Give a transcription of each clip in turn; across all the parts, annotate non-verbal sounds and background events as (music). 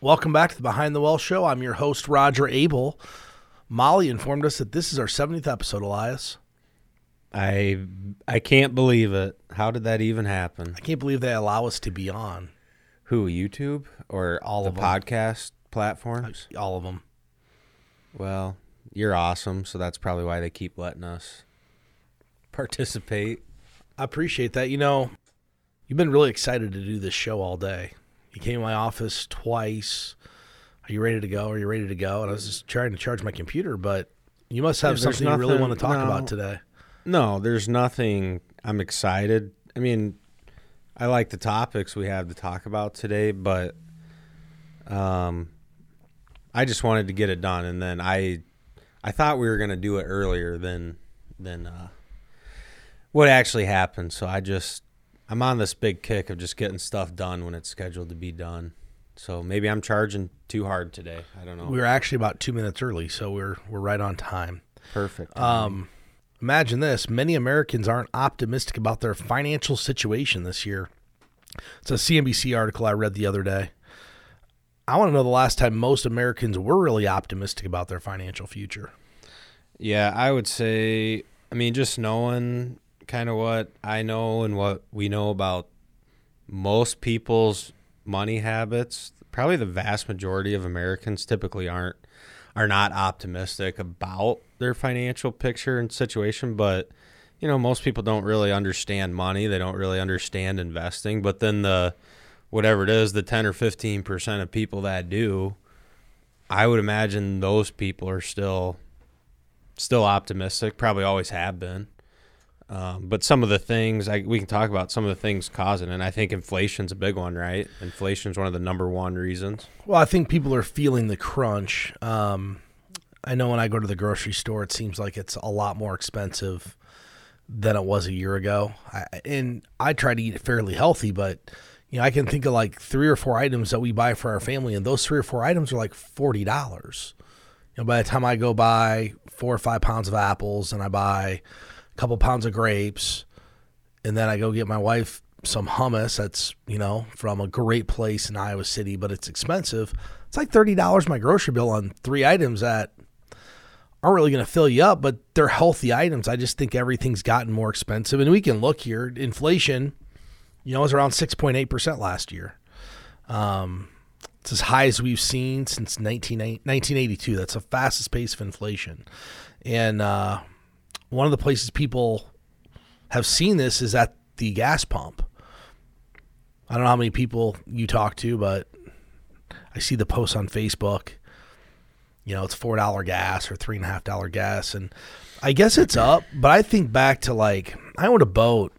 Welcome back to the Behind the Wealth show. I'm your host, Roger Abel. Molly informed us that this is our 70th episode, Elias. I I can't believe it. How did that even happen? I can't believe they allow us to be on Who YouTube or All of the of podcast platforms? all of them. Well, you're awesome, so that's probably why they keep letting us participate. I appreciate that. You know, you've been really excited to do this show all day. You came to my office twice. Are you ready to go? Are you ready to go? And I was just trying to charge my computer, but you must have Yeah, something you really want to talk no. about today. No, there's nothing. I'm excited. I mean, I like the topics we have to talk about today, but um, I just wanted to get it done, and then I, I thought we were gonna do it earlier than than uh, what actually happened. So I just I'm on this big kick of just getting stuff done when it's scheduled to be done. So maybe I'm charging too hard today. I don't know. We were actually about two minutes early, so we're we're right on time. Perfect. Um, imagine this: many Americans aren't optimistic about their financial situation this year. It's a CNBC article I read the other day. I want to know the last time most Americans were really optimistic about their financial future. Yeah, I would say, I mean, just knowing kind of what I know and what we know about most people's money habits, probably the vast majority of Americans typically aren't are not optimistic about their financial picture and situation, but you know, most people don't really understand money, they don't really understand investing, but then the whatever it is, the 10 or 15% of people that do, I would imagine those people are still still optimistic. Probably always have been. Um, but some of the things I, we can talk about, some of the things causing, and I think inflation's a big one, right? Inflation's one of the number one reasons. Well, I think people are feeling the crunch. Um, I know when I go to the grocery store, it seems like it's a lot more expensive than it was a year ago. I, and I try to eat fairly healthy, but you know, I can think of like three or four items that we buy for our family, and those three or four items are like forty dollars. You know, by the time I go buy four or five pounds of apples, and I buy a couple pounds of grapes, and then I go get my wife some hummus that's you know from a great place in Iowa City, but it's expensive. It's like thirty dollars my grocery bill on three items that aren't really going to fill you up, but they're healthy items. I just think everything's gotten more expensive, and we can look here. Inflation, you know, was around six point eight percent last year. Um, it's as high as we've seen since 19, 1982. That's the fastest pace of inflation, and uh, one of the places people have seen this is at the gas pump. I don't know how many people you talk to, but I see the posts on Facebook. You know, it's four dollar gas or three and a half dollar gas, and I guess it's up. But I think back to like I owned a boat.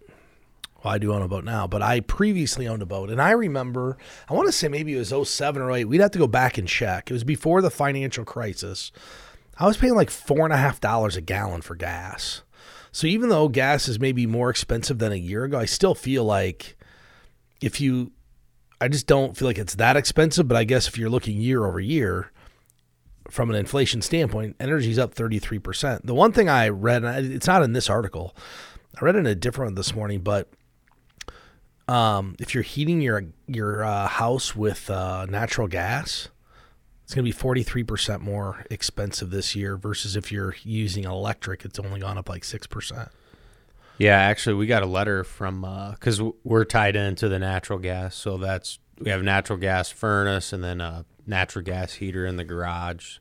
Well, I do own a boat now, but I previously owned a boat, and I remember I want to say maybe it was 07 or 08. We'd have to go back and check. It was before the financial crisis. I was paying like four and a half dollars a gallon for gas. So even though gas is maybe more expensive than a year ago, I still feel like if you, I just don't feel like it's that expensive. But I guess if you're looking year over year from an inflation standpoint, energy's up 33%. The one thing I read, it's not in this article, I read it in a different one this morning, but um, if you're heating your your uh, house with uh, natural gas, it's going to be 43% more expensive this year versus if you're using electric, it's only gone up like 6%. Yeah, actually, we got a letter from uh, because we're tied into the natural gas, so that's we have natural gas furnace and then a natural gas heater in the garage.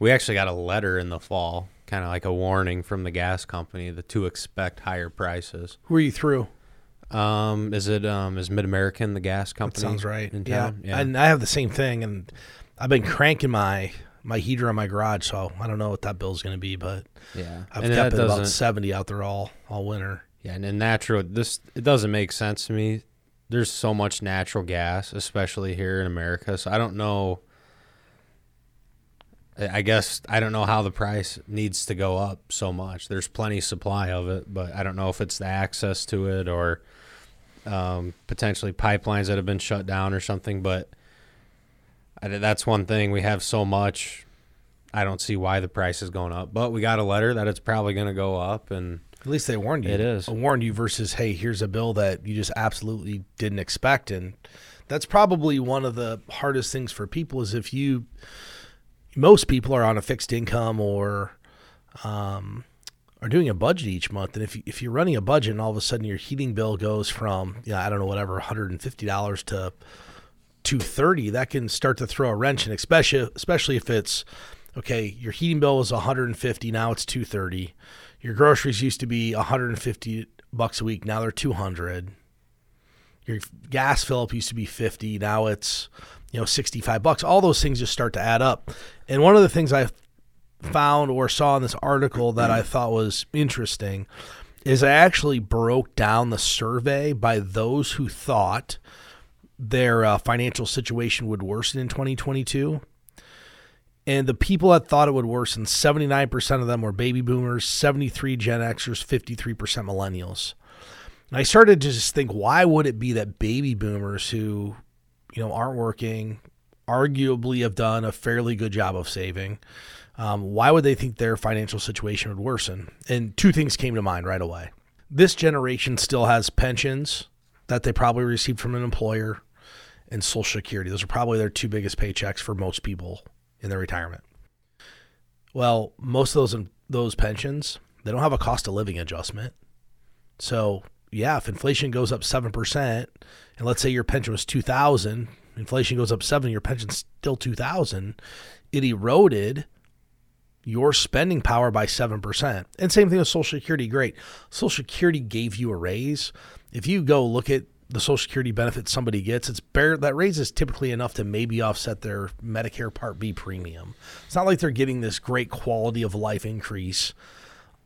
We actually got a letter in the fall, kind of like a warning from the gas company that to expect higher prices. Who are you through? Um, is it um is MidAmerican the gas That company? sounds right. In Yeah. town? yeah. And I have the same thing. And I've been cranking my my heater in my garage. So I don't know what that bill's going to be, but yeah. I've And kept it about 70 out there all, all winter. Yeah, and in natural, this it doesn't make sense to me. There's so much natural gas, especially here in America. So I don't know. I I guess I don't know how the price needs to go up so much. There's plenty supply of it, but I don't know if it's the access to it or um, potentially pipelines that have been shut down or something. But I, that's one thing we have so much. I don't see why the price is going up, but we got a letter that it's probably going to go up, and At least they warned you. It is. warned you versus hey, here's a bill that you just absolutely didn't expect, and that's probably one of the hardest things for people is if you. Most people are on a fixed income or um, are doing a budget each month, and if you, if you're running a budget and all of a sudden your heating bill goes from yeah I don't know whatever 150 dollars to 230, that can start to throw a wrench in, especially especially if it's okay. Your heating bill was 150, now it's 230. Your groceries used to be 150 bucks a week, now they're 200. Your gas fill up used to be 50, now it's you know 65 bucks. All those things just start to add up. And one of the things I found or saw in this article that I thought was interesting is I actually broke down the survey by those who thought their uh, financial situation would worsen in 2022. And the people that thought it would worsen, 79% of them were baby boomers, 73 Gen Xers, 53% millennials. And I started to just think, why would it be that baby boomers who, you know, aren't working, arguably have done a fairly good job of saving, um, why would they think their financial situation would worsen? And two things came to mind right away. This generation still has pensions that they probably received from an employer and Social Security. Those are probably their two biggest paychecks for most people in their retirement. Well, most of those those pensions they don't have a cost of living adjustment. So yeah, if inflation goes up seven percent, and let's say your pension was two thousand, inflation goes up seven, your pension's still two thousand, it eroded your spending power by 7%. And same thing with Social Security. Great. Social Security gave you a raise. If you go look at the Social Security benefits somebody gets, it's bare that raise is typically enough to maybe offset their Medicare Part B premium. It's not like they're getting this great quality of life increase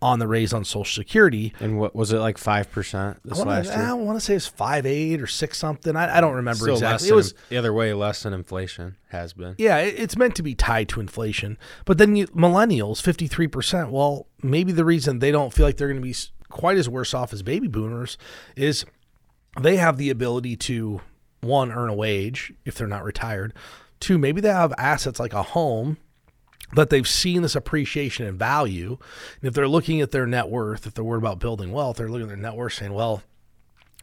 on the raise on Social Security. And what was it like five percent this I wanna, last year? I want to say it's five eight or six something. I, I don't remember Still exactly. It was the other way less than inflation has been. yeah, it- it's meant to be tied to inflation. But then you, millennials, fifty three percent. Well, maybe the reason they don't feel like they're going to be quite as worse off as baby boomers is they have the ability to one earn a wage if they're not retired. Two, maybe they have assets like a home that they've seen this appreciation in value. And if they're looking at their net worth, if they're worried about building wealth, they're looking at their net worth saying, well,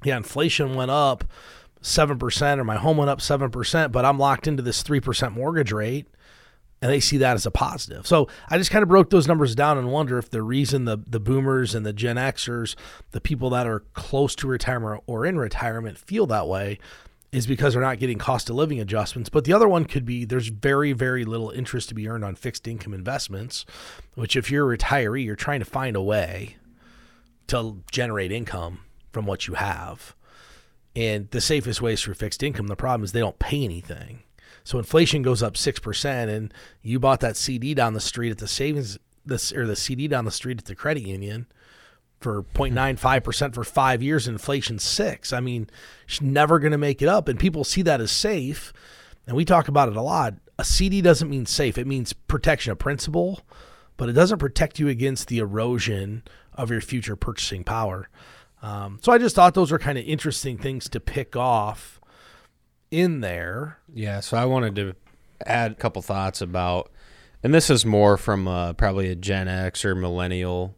yeah, inflation went up 7% or my home went up 7%, but I'm locked into this 3% mortgage rate. And they see that as a positive. So I just kind of broke those numbers down and wonder if the reason the, the boomers and the Gen Xers, the people that are close to retirement or in retirement, feel that way is because they're not getting cost of living adjustments. But the other one could be there's very, very little interest to be earned on fixed income investments, which if you're a retiree, you're trying to find a way to generate income from what you have. And the safest way is through fixed income. The problem is they don't pay anything. So inflation goes up six percent, and you bought that CD down the street at the savings, this or the CD down the street at the credit union for 0.95 percent for five years. inflation six. I mean, it's never going to make it up, and people see that as safe. And we talk about it a lot. A CD doesn't mean safe; it means protection of principal, but it doesn't protect you against the erosion of your future purchasing power. Um, so I just thought those were kind of interesting things to pick off in there. Yeah, so I wanted to add a couple thoughts about, and this is more from uh, probably a Gen X or millennial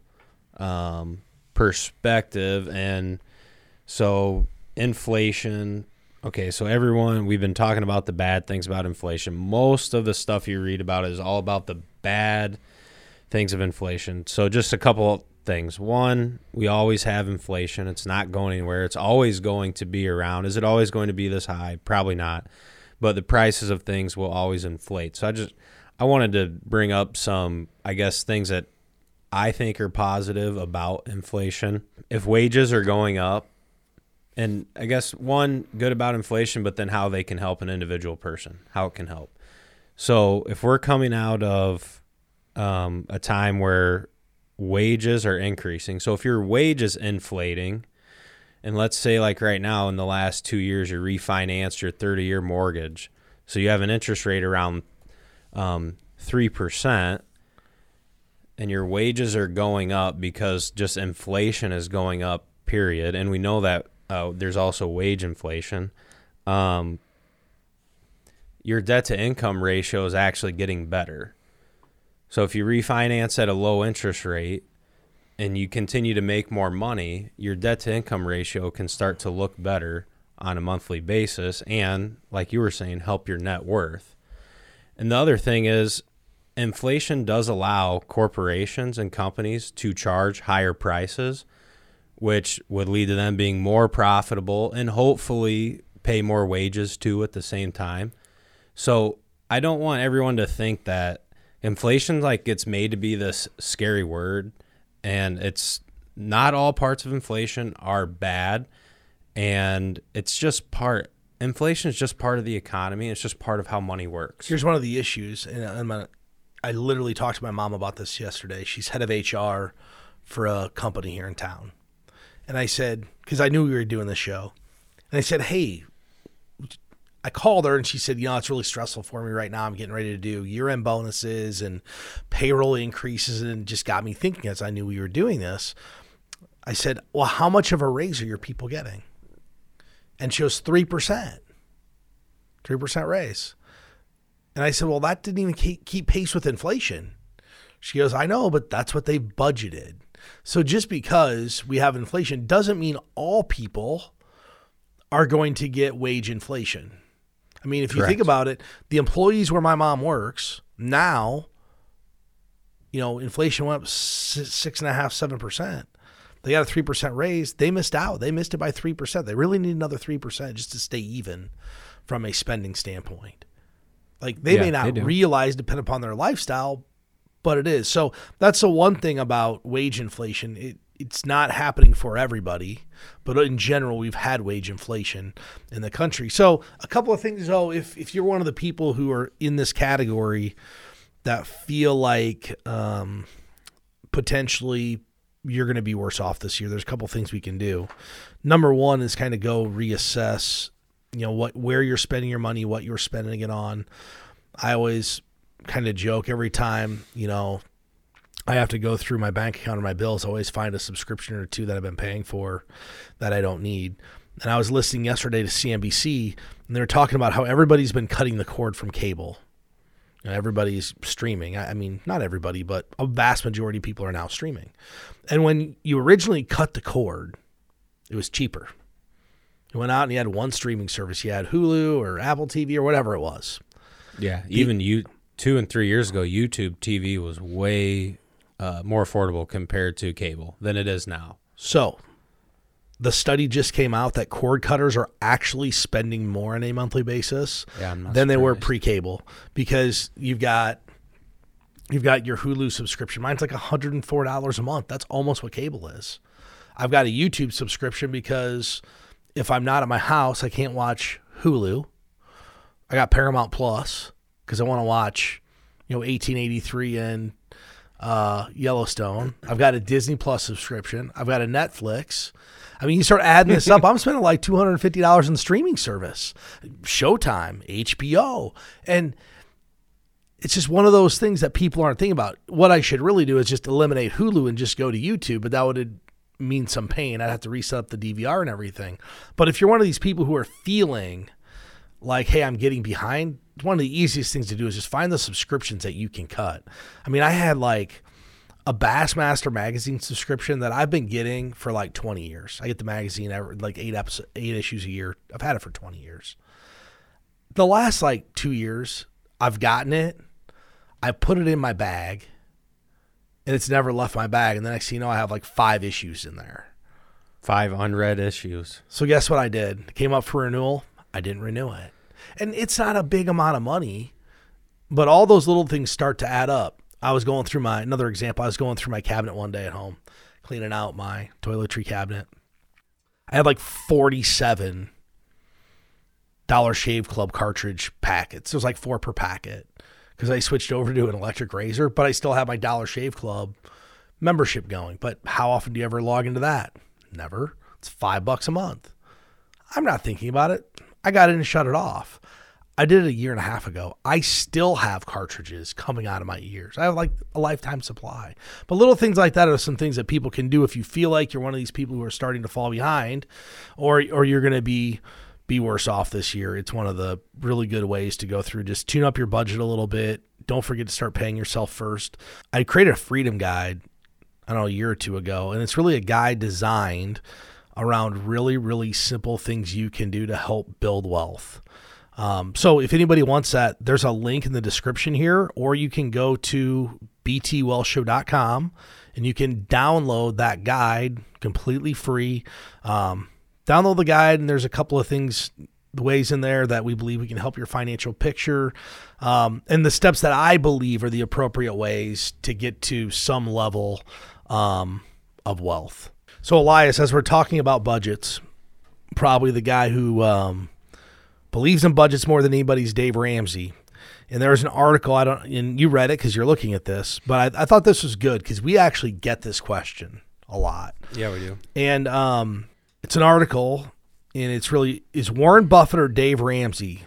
um, perspective. And so, inflation. Okay, so everyone, we've been talking about the bad things about inflation. Most of the stuff you read about is all about the bad things of inflation. So, just a couple things. One, we always have inflation. It's not going anywhere. It's always going to be around. Is it always going to be this high? Probably not. But the prices of things will always inflate. So I just I wanted to bring up some I guess things that I think are positive about inflation. If wages are going up, and I guess one good about inflation, but then how they can help an individual person, how it can help. So if we're coming out of um, a time where wages are increasing. So if your wage is inflating, and let's say like right now in the last two years you refinanced your 30 year mortgage, so you have an interest rate around um, three percent, and your wages are going up because just inflation is going up. Period, and we know that uh, there's also wage inflation. Um, your debt to income ratio is actually getting better. So if you refinance at a low interest rate, and you continue to make more money, your debt to income ratio can start to look better on a monthly basis and like you were saying help your net worth. And the other thing is inflation does allow corporations and companies to charge higher prices which would lead to them being more profitable and hopefully pay more wages too at the same time. So I don't want everyone to think that inflation like gets made to be this scary word and it's not all parts of inflation are bad and it's just part inflation is just part of the economy it's just part of how money works Here's one of the issues, and I'm I literally talked to my mom about this yesterday. She's head of HR for a company here in town, and I said because I knew we were doing this show, and I said, "Hey," I called her, and she said, "You know, it's really stressful for me right now. I'm getting ready to do year-end bonuses and payroll increases, and just got me thinking as I knew we were doing this." I said, "Well, how much of a raise are your people getting?" And she goes, three percent, three percent raise. And I said, Well, that didn't even keep, pace with inflation. She goes, I know, but that's what they've budgeted. So just because we have inflation doesn't mean all people are going to get wage inflation. I mean, if you think about it, the employees where my mom works now, you know, inflation went up si- six and a half, seven percent. They got a three percent raise. They missed out. They missed it by three percent. They really need another three percent just to stay even from a spending standpoint. Like they Yeah, may not do. realize, depend upon their lifestyle, but it is. So that's the one thing about wage inflation. It it's not happening for everybody, but in general, we've had wage inflation in the country. So a couple of things though, if if you're one of the people who are in this category that feel like um, potentially you're going to be worse off this year. There's a couple of things we can do. Number one is kind of go reassess, you know, what where you're spending your money, what you're spending it on. I always kind of joke every time, you know, I have to go through my bank account or my bills. I always find a subscription or two that I've been paying for that I don't need. And I was listening yesterday to CNBC, and they were talking about how everybody's been cutting the cord from cable. Everybody's streaming. I mean, not everybody, but a vast majority of people are now streaming. And when you originally cut the cord, it was cheaper. You went out and you had one streaming service. You had Hulu or Apple TV or whatever it was. Yeah, even you two and three years ago, YouTube TV was way uh, more affordable compared to cable than it is now. So, the study just came out that cord cutters are actually spending more on a monthly basis Yeah, than they were pre-cable because you've got you've got your Hulu subscription. Mine's like $104 a month. That's almost what cable is. I've got a YouTube subscription because if I'm not at my house, I can't watch Hulu. I got Paramount Plus because I want to watch, you know, 1883 and uh, Yellowstone. I've got a Disney Plus subscription. I've got a Netflix. I mean, you start adding this up. I'm spending like two hundred and fifty dollars in streaming service, Showtime, HBO, and it's just one of those things that people aren't thinking about. What I should really do is just eliminate Hulu and just go to YouTube, but that would mean some pain. I'd have to reset up the DVR and everything. But if you're one of these people who are feeling like, hey, I'm getting behind, one of the easiest things to do is just find the subscriptions that you can cut. I mean, I had like a Bassmaster magazine subscription that I've been getting for like 20 years. I get the magazine every, like eight episodes, eight issues a year. I've had it for 20 years. The last like two years, I've gotten it. I put it in my bag, and it's never left my bag. And the next thing you know, I have like five issues in there. Five unread issues. So guess what I did? It came up for renewal. I didn't renew it. And it's not a big amount of money, but all those little things start to add up. I was going through my another example, I was going through my cabinet one day at home, cleaning out my toiletry cabinet. I had like 47 Dollar Shave Club cartridge packets. It was like four per packet because I switched over to an electric razor, but I still have my Dollar Shave Club membership going. But how often do you ever log into that? Never. It's five bucks a month. I'm not thinking about it. I got in and shut it off. I did it a year and a half ago. I still have cartridges coming out of my ears. I have like a lifetime supply. But little things like that are some things that people can do if you feel like you're one of these people who are starting to fall behind or or you're going to be be worse off this year. It's one of the really good ways to go through. Just tune up your budget a little bit. Don't forget to start paying yourself first. I created a freedom guide I don't know, a year or two ago. And it's really a guide designed around really, really simple things you can do to help build wealth. Um, so if anybody wants that, there's a link in the description here, or you can go to btwealthshow.com and you can download that guide completely free. Um, download the guide, and there's a couple of things, the ways in there that we believe we can help your financial picture, um, and the steps that I believe are the appropriate ways to get to some level um, of wealth. So, Elias, as we're talking about budgets, probably the guy who um, believes in budgets more than anybody's Dave Ramsey. And there's an article I don't, and you read it because you're looking at this, but I, I thought this was good because we actually get this question a lot. Yeah, we do. And um, it's an article, and it's really is Warren Buffett or Dave Ramsey?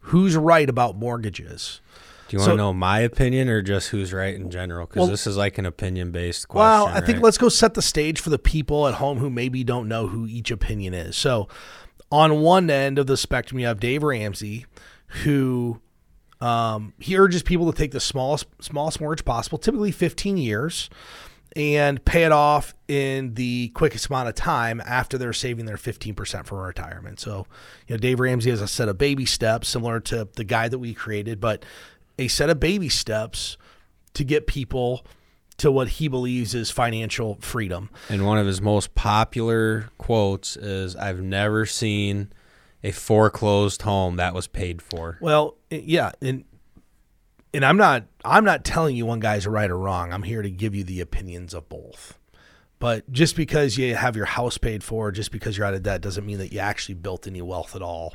Who's right about mortgages? Do you want to know my opinion or just who's right in general? Because Well- this is like an opinion based question. Well, I think let's go set the stage for the people at home who maybe don't know who each opinion is. So, on one end of the spectrum, you have Dave Ramsey, who um, he urges people to take the smallest smallest mortgage possible, typically 15 years, and pay it off in the quickest amount of time after they're saving their 15% for retirement. So, you know, Dave Ramsey has a set of baby steps similar to the guide that we created, but a set of baby steps to get people to what he believes is financial freedom. And one of his most popular quotes is I've never seen a foreclosed home that was paid for. Well, yeah, and and I'm not I'm not telling you one guy's right or wrong. I'm here to give you the opinions of both. But just because you have your house paid for, just because you're out of debt, doesn't mean that you actually built any wealth at all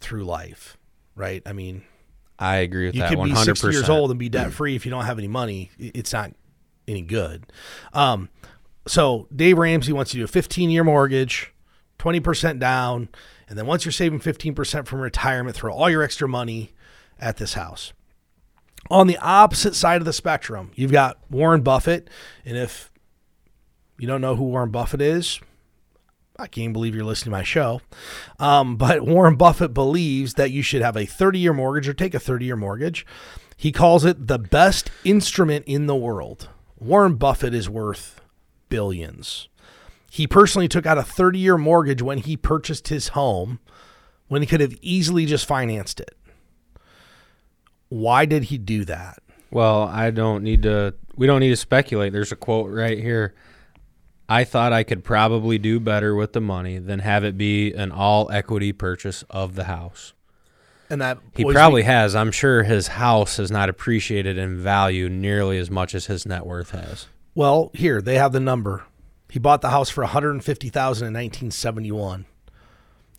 through life, right? I mean, I agree with you that could one be hundred 60 years old and be debt free if you don't have any money. It's not any good. Um, so Dave Ramsey wants you to do a 15 year mortgage, 20% down, and then once you're saving 15% from retirement, throw all your extra money at this house. On the opposite side of the spectrum, you've got Warren Buffett, and if you don't know who Warren Buffett is, I can't believe you're listening to my show. Um, (laughs) but Warren Buffett believes that you should have a 30 year mortgage or take a 30 year mortgage. He calls it the best instrument in the world. Warren Buffett is worth billions. He personally took out a 30 year mortgage when he purchased his home when he could have easily just financed it. Why did he do that? Well, I don't need to. We don't need to speculate. There's a quote right here. I thought I could probably do better with the money than have it be an all equity purchase of the house. And that He probably me- has. I'm sure his house has not appreciated in value nearly as much as his net worth has. Well, here they have the number. He bought the house for 150,000 in 1971.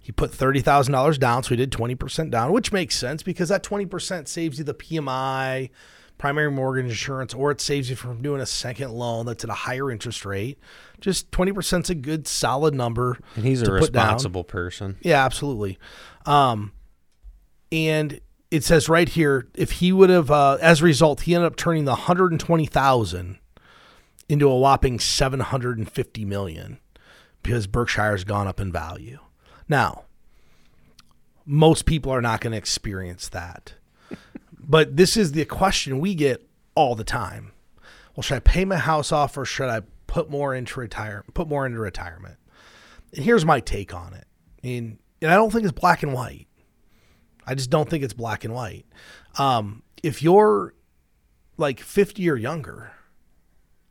He put $30,000 down, so he did 20% down, which makes sense because that 20% saves you the PMI, primary mortgage insurance, or it saves you from doing a second loan that's at a higher interest rate. Just 20% is a good solid number. And he's a put down. responsible person. Yeah, absolutely. Um, and it says right here, if he would have, uh, as a result, he ended up turning the 120,000 into a whopping 750 million because Berkshire's gone up in value. Now, most people are not going to experience that. (laughs) but this is the question we get all the time. Well, should I pay my house off or should I put more into retire put more into retirement? And here's my take on it. And and I don't think it's black and white. I just don't think it's black and white. Um, if you're like 50 or younger,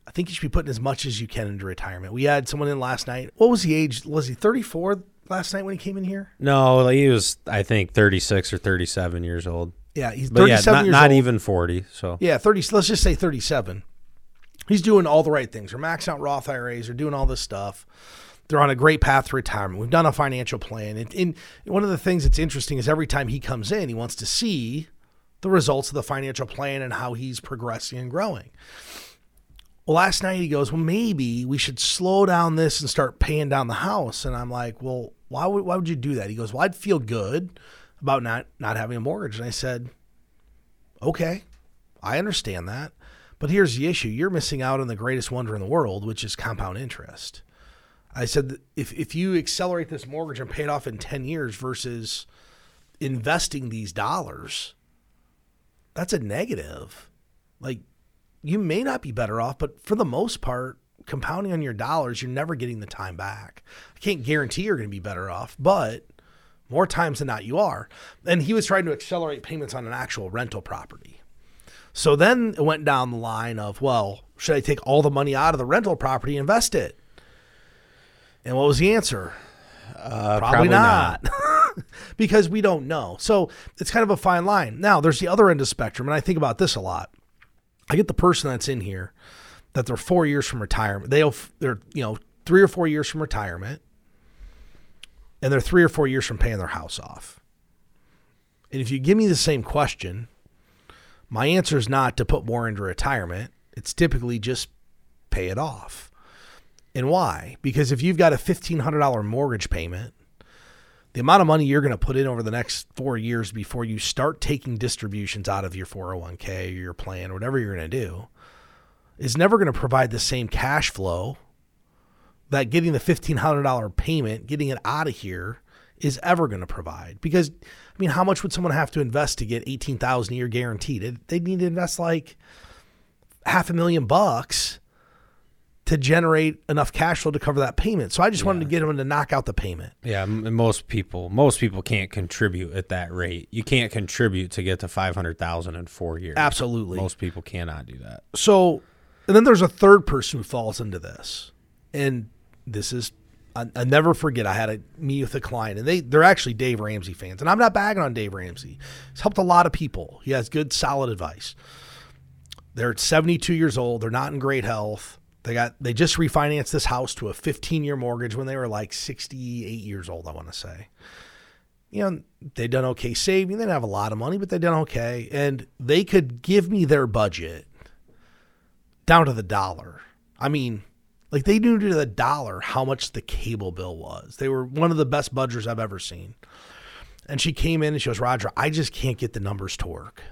I think you should be putting as much as you can into retirement. We had someone in last night. What was the age? Was he 34 last night when he came in here? No, he was, I think, 36 or 37 years old. Yeah, he's But yeah, 37 not, years not old. even 40. So Yeah, 30. Let's just say 37. He's doing all the right things. They're maxing out Roth IRAs. They're doing all this stuff. They're on a great path to retirement. We've done a financial plan. And, and one of the things that's interesting is every time he comes in, he wants to see the results of the financial plan and how he's progressing and growing. Well, last night he goes, Well, maybe we should slow down this and start paying down the house. And I'm like, Well, why would, why would you do that? He goes, Well, I'd feel good about not, not having a mortgage. And I said, Okay, I understand that. But here's the issue you're missing out on the greatest wonder in the world, which is compound interest. I said, if, if you accelerate this mortgage and pay it off in 10 years versus investing these dollars, that's a negative. Like, you may not be better off, but for the most part, compounding on your dollars, you're never getting the time back. I can't guarantee you're going to be better off, but more times than not, you are. And he was trying to accelerate payments on an actual rental property. So then it went down the line of, well, should I take all the money out of the rental property and invest it? And what was the answer? Uh, Probably, not. (laughs) because we don't know. So it's kind of a fine line. Now, there's the other end of the spectrum, and I think about this a lot. I get the person that's in here that they're four years from retirement. They'll they're you know three or four years from retirement, and they're three or four years from paying their house off. And if you give me the same question, my answer is not to put more into retirement. It's typically just pay it off. And why? Because if you've got a $1,500 mortgage payment, the amount of money you're going to put in over the next four years before you start taking distributions out of your 401k or your plan or whatever you're going to do is never going to provide the same cash flow that getting the $1,500 payment, getting it out of here is ever going to provide. Because, I mean, how much would someone have to invest to get 18,000 a year guaranteed? They'd need to invest like half a million bucks to generate enough cash flow to cover that payment. So I just wanted to get them to knock out the payment. Yeah, most people most people can't contribute at that rate. You can't contribute to get to 500,000 in 4 years. Absolutely. Most people cannot do that. So, and then there's a third person who falls into this. And this is I, I never forget. I had a meet with a client, and they they're actually Dave Ramsey fans, and I'm not bagging on Dave Ramsey. He's helped a lot of people. He has good, solid advice. They're 72 years old. They're not in great health. They got they just refinanced this house to a 15 year mortgage when they were like 68 years old. I want to say. You know, they done okay saving. They didn't have a lot of money, but they done okay, and they could give me their budget down to the dollar. I mean, like they knew to the dollar how much the cable bill was. They were one of the best budgets I've ever seen. And she came in and she goes, Roger, I just can't get the numbers to work.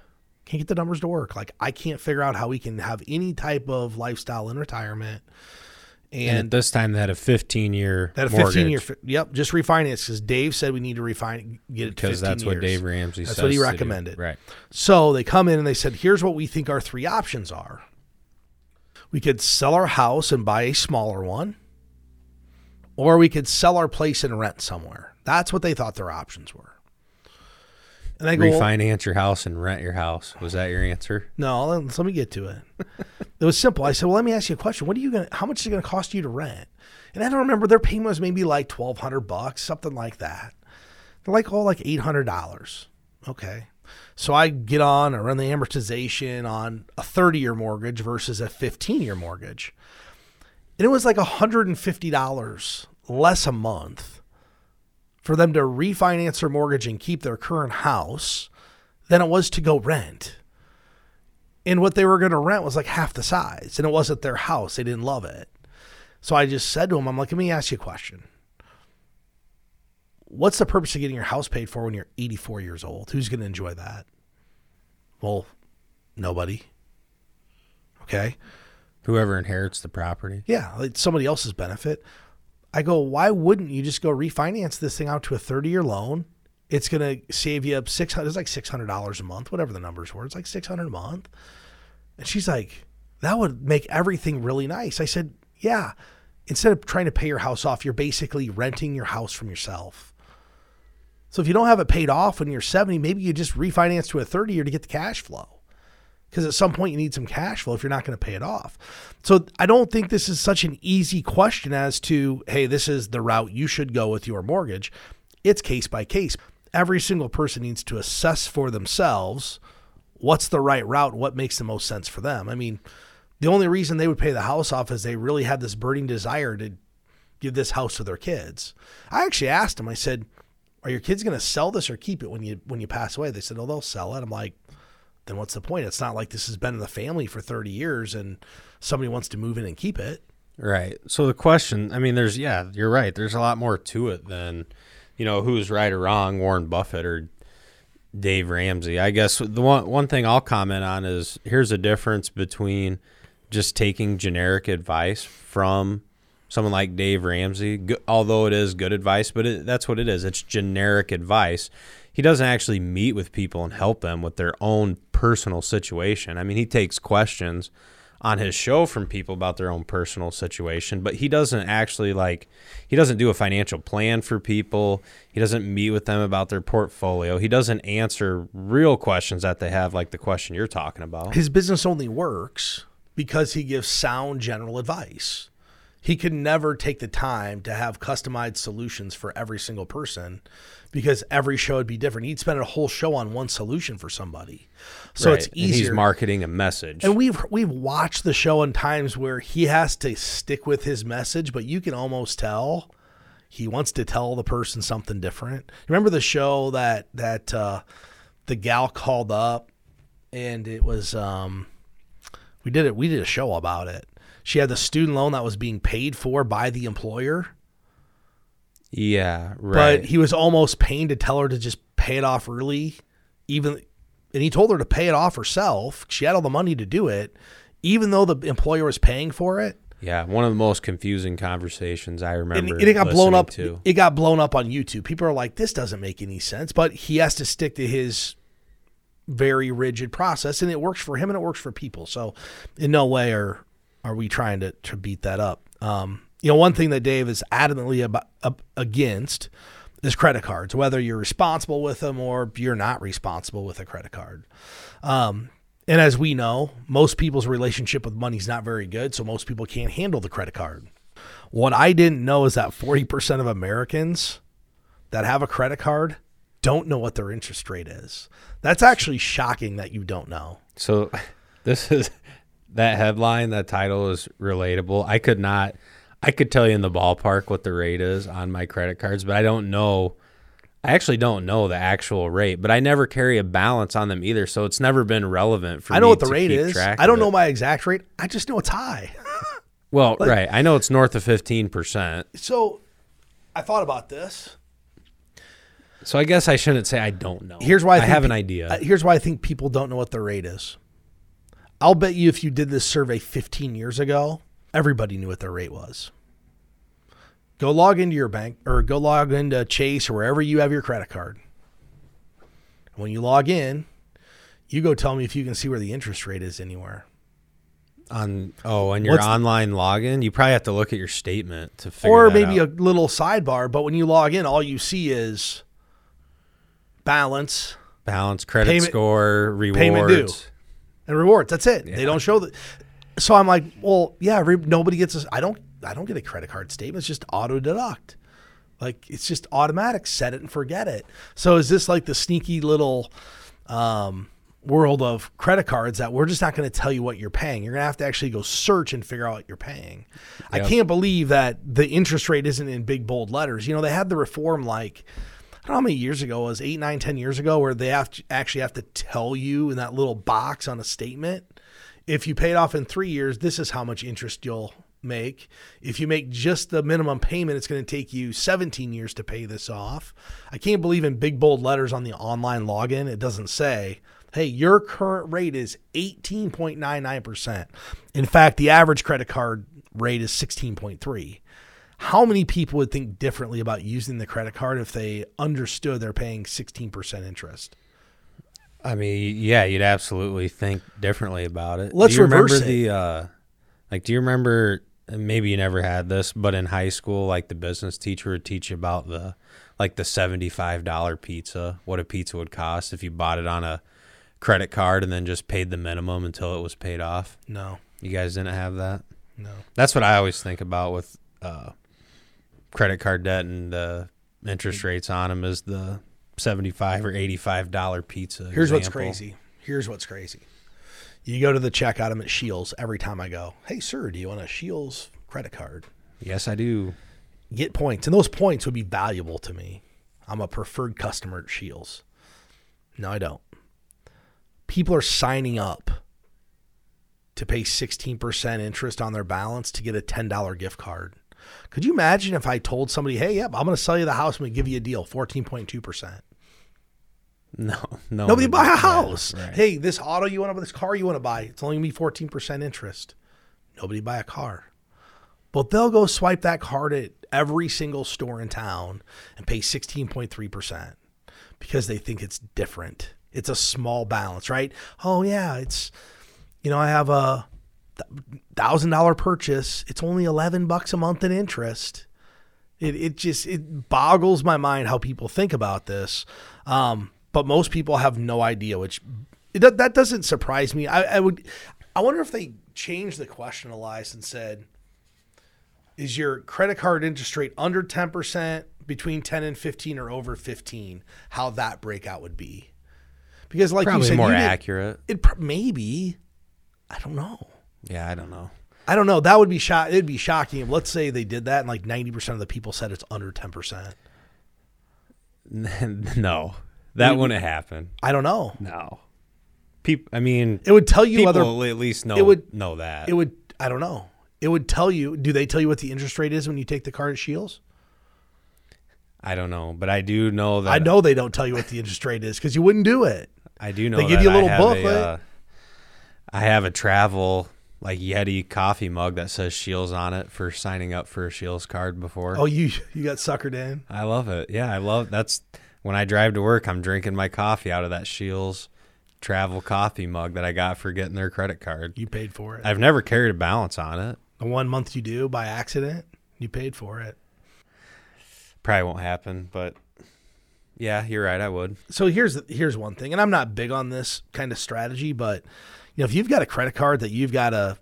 Can't get the numbers to work. Like I can't figure out how we can have any type of lifestyle in retirement. And, And, this time, they had a 15 year that a 15 year, yep, just refinance because Dave said we need to refine, get it to because 15 that's what years. Dave Ramsey said. That's what he recommended. Right. So they come in and they said, here's what we think our three options are. We could sell our house and buy a smaller one, or we could sell our place and rent somewhere. That's what they thought their options were. And I go, Refinance your house and rent your house. Was that your answer? no, let let me get to it. (laughs) it was simple. I said, well, let me ask you a question. What are you going to, how much is it going to cost you to rent? And I don't remember their payment was maybe like 1200 bucks, something like that. They're like, oh, like $800. Okay. So I get on, I run the amortization on a 30 year mortgage versus a 15 year mortgage. And it was like $150 less a month for them to refinance their mortgage and keep their current house than it was to go rent. And what they were going to rent was like half the size, and it wasn't their house. They didn't love it. So I just said to him, I'm like, let me ask you a question. What's the purpose of getting your house paid for when you're 84 years old? Who's going to enjoy that? Well, nobody. Okay. Whoever inherits the property. Yeah, like somebody else's benefit. I go, why wouldn't you just go refinance this thing out to a 30 year loan? It's going to save you up 600 it's like $600 a month, whatever the numbers were. It's like 600 a month. And she's like, that would make everything really nice. I said, yeah. Instead of trying to pay your house off, you're basically renting your house from yourself. So if you don't have it paid off when you're 70, maybe you just refinance to a 30 year to get the cash flow because at some point you need some cash flow if you're not going to pay it off. So I don't think this is such an easy question as to, hey, this is the route you should go with your mortgage. It's case by case. Every single person needs to assess for themselves what's the right route, what makes the most sense for them. I mean, the only reason they would pay the house off is they really had this burning desire to give this house to their kids. I actually asked them, I said, are your kids going to sell this or keep it when you when you pass away? They said, "Oh, they'll sell it." I'm like, then what's the point? It's not like this has been in the family for 30 years and somebody wants to move in and keep it. Right. So the question, I mean, there's yeah, you're right. There's a lot more to it than, you know, who's right or wrong, Warren Buffett or Dave Ramsey. I guess the one one thing I'll comment on is here's a difference between just taking generic advice from someone like Dave Ramsey, although it is good advice, but it, that's what it is. It's generic advice. He doesn't actually meet with people and help them with their own personal situation. I mean, he takes questions on his show from people about their own personal situation, but he doesn't actually like he doesn't do a financial plan for people. He doesn't meet with them about their portfolio. He doesn't answer real questions that they have like the question you're talking about. His business only works because he gives sound general advice. He can never take the time to have customized solutions for every single person because every show would be different. He'd spend a whole show on one solution for somebody. So Right. it's And easier. he's marketing a message. And we've we've watched the show in times where he has to stick with his message, but you can almost tell he wants to tell the person something different. Remember the show that that uh, the gal called up, and it was um, we did it. We did a show about it. She had the student loan that was being paid for by the employer, yeah, right. but he was almost paying to tell her to just pay it off early, even. And he told her to pay it off herself. She had all the money to do it, even though the employer was paying for it. yeah, one of the most confusing conversations I remember. and it got blown up. To. It got blown up on YouTube. People are like, "This doesn't make any sense," but he has to stick to his very rigid process, and it works for him and it works for people. So, in no way are are we trying to to beat that up. Um, you know, one thing that Dave is adamantly about, up against is credit cards, whether you're responsible with them or you're not responsible with a credit card. Um, and as we know, most people's relationship with money is not very good, so most people can't handle the credit card. What I didn't know is that 40% of Americans that have a credit card don't know what their interest rate is. That's actually shocking that you don't know. So (laughs) this is that headline, that title is relatable. I could not I could tell you in the ballpark what the rate is on my credit cards, but I don't know I actually don't know the actual rate, but I never carry a balance on them either, so it's never been relevant for me. I know me what the to rate keep is. track I don't know it. my exact rate. I just know it's high. (laughs) Well, right. I know it's north of 15%. so I thought about this. So I guess I shouldn't say I don't know. Here's why I, I have an idea. uh, here's why I think people don't know what the rate is. I'll bet you if you did this survey 15 years ago, everybody knew what their rate was. Go log into your bank or go log into Chase or wherever you have your credit card. When you log in, you go tell me if you can see where the interest rate is anywhere. on oh, on your What's online login, you probably have to look at your statement to figure or maybe out. a little sidebar, but when you log in, all you see is balance balance, credit Payment- score, rewards. payment due. And rewards. That's it. They don't show the. So I'm like, well, yeah. Every, nobody gets. A, I don't. I don't get a credit card statement. It's just auto deduct. Like it's just automatic. Set it and forget it. So is this like the sneaky little um, world of credit cards that we're just not going to tell you what you're paying? You're going to have to actually go search and figure out what you're paying. I can't believe that the interest rate isn't in big bold letters. You know, they had the reform like. I don't know how many years ago it was eight, nine, ten years ago, where they have to actually have to tell you in that little box on a statement, if you pay it off in three years, this is how much interest you'll make. If you make just the minimum payment, it's going to take you 17 years to pay this off. I can't believe in big bold letters on the online login, it doesn't say, hey, your current rate is 18.99%. In fact, the average credit card rate is 16.3 how many people would think differently about using the credit card if they understood they're paying 16% interest? I mean, yeah, you'd absolutely think differently about it. Let's do you reverse remember it. the uh like do you remember maybe you never had this, but in high school like the business teacher would teach you about the like the $75 pizza, what a pizza would cost if you bought it on a credit card and then just paid the minimum until it was paid off. No, You guys didn't have that? no. That's what I always think about with uh, credit card debt and uh, interest rates on them is the seventy-five or eighty-five dollar pizza. Here's what's crazy. Here's what's crazy. You go to the checkout, I'm at Scheels every time I go. Hey, sir, do you want a Scheels credit card? Yes, I do. Get points, and those points would be valuable to me. I'm a preferred customer at Scheels. No, I don't. People are signing up to pay 16% interest on their balance to get a $10 gift card. Could you imagine if I told somebody, hey, yep, I'm going to sell you the house. I'm going to give you a deal, 14.2%. (laughs) No, no. Nobody buy a house. Right. Hey, this auto you want to buy, this car you want to buy, it's only going to be 14% interest. Nobody buy a car. But they'll go swipe that card at every single store in town and pay 16.3% because they think it's different. It's a small balance, right? Oh, yeah, it's, you know, I have a thousand dollar purchase, it's only eleven bucks a month in interest. It it just it boggles my mind how people think about this. Um, but most people have no idea, which it, that doesn't surprise me. I, I would, I wonder if they changed the question, Elias, and said, "Is your credit card interest rate under ten percent, between ten and fifteen, or over fifteen?" How that breakout would be, because like Probably you said, more you accurate. it maybe, I don't know. Yeah, I don't know. I don't know. That would be shock. It'd be shocking if let's say they did that and like ninety percent of the people said it's under ten percent. (laughs) no, that wouldn't happen. I don't know. No, people. I mean, It would tell you people whether will at least know it would- know that. it would. I don't know. It would tell you. Do they tell you what the interest rate is when you take the card at Scheels? I don't know, but I do know that I know they don't tell you what the interest rate is because you wouldn't do it. I do know They give you a little booklet. uh, I have a travel like Yeti coffee mug that says Scheels on it for signing up for a Scheels card before. Oh, you (laughs) you got suckered in. I love it. Yeah, I love that's when I drive to work. I'm drinking my coffee out of that Scheels travel coffee mug that I got for getting their credit card. You paid for it. I've never carried a balance on it. the one month you do by accident, you paid for it. Probably won't happen, but yeah, you're right. I would. so here's here's one thing, and I'm not big on this kind of strategy, but you know, if you've got a credit card that you've got a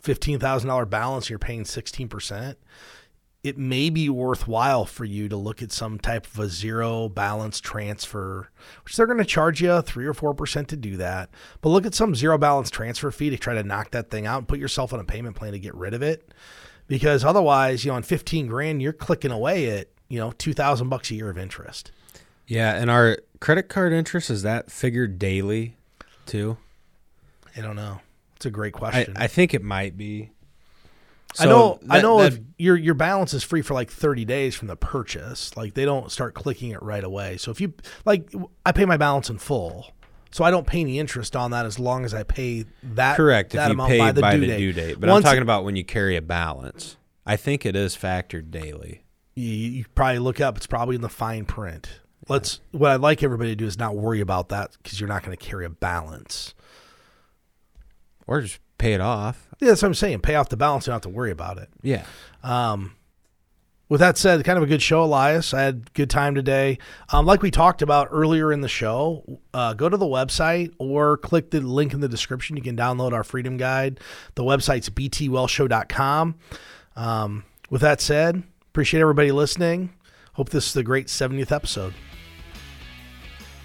fifteen thousand dollar balance, and you're paying sixteen percent. It may be worthwhile for you to look at some type of a zero balance transfer, which they're going to charge you three or four percent to do that. But look at some zero balance transfer fee to try to knock that thing out and put yourself on a payment plan to get rid of it. Because otherwise, you know, on fifteen grand, you're clicking away at you know two thousand bucks a year of interest. Yeah, and our credit card interest is that figured daily too? I don't know. It's a great I, question. I think it might be. I know. I that- know that- if your your balance is free for like thirty days from the purchase, like they don't start clicking it right away. So if you like, I pay my balance in full, so I don't pay any interest on that as long as I pay that correct that if you amount pay by the, due, the date. due date. But Once I'm talking about when you carry a balance. I think it is factored daily. you, you probably look up. It's probably in the fine print. Let's. What I'd like everybody to do is not worry about that because you're not going to carry a balance. Or just pay it off. Yeah, that's what I'm saying. Pay off the balance. You don't have to worry about it. Yeah. Um, with that said, kind of a good show, Elias. I had a good time today. Um, like we talked about earlier in the show, uh, go to the website or click the link in the description. You can download our Freedom Guide. The website's btwealthshow.com. Um, with that said, appreciate everybody listening. Hope this is the great 70th episode.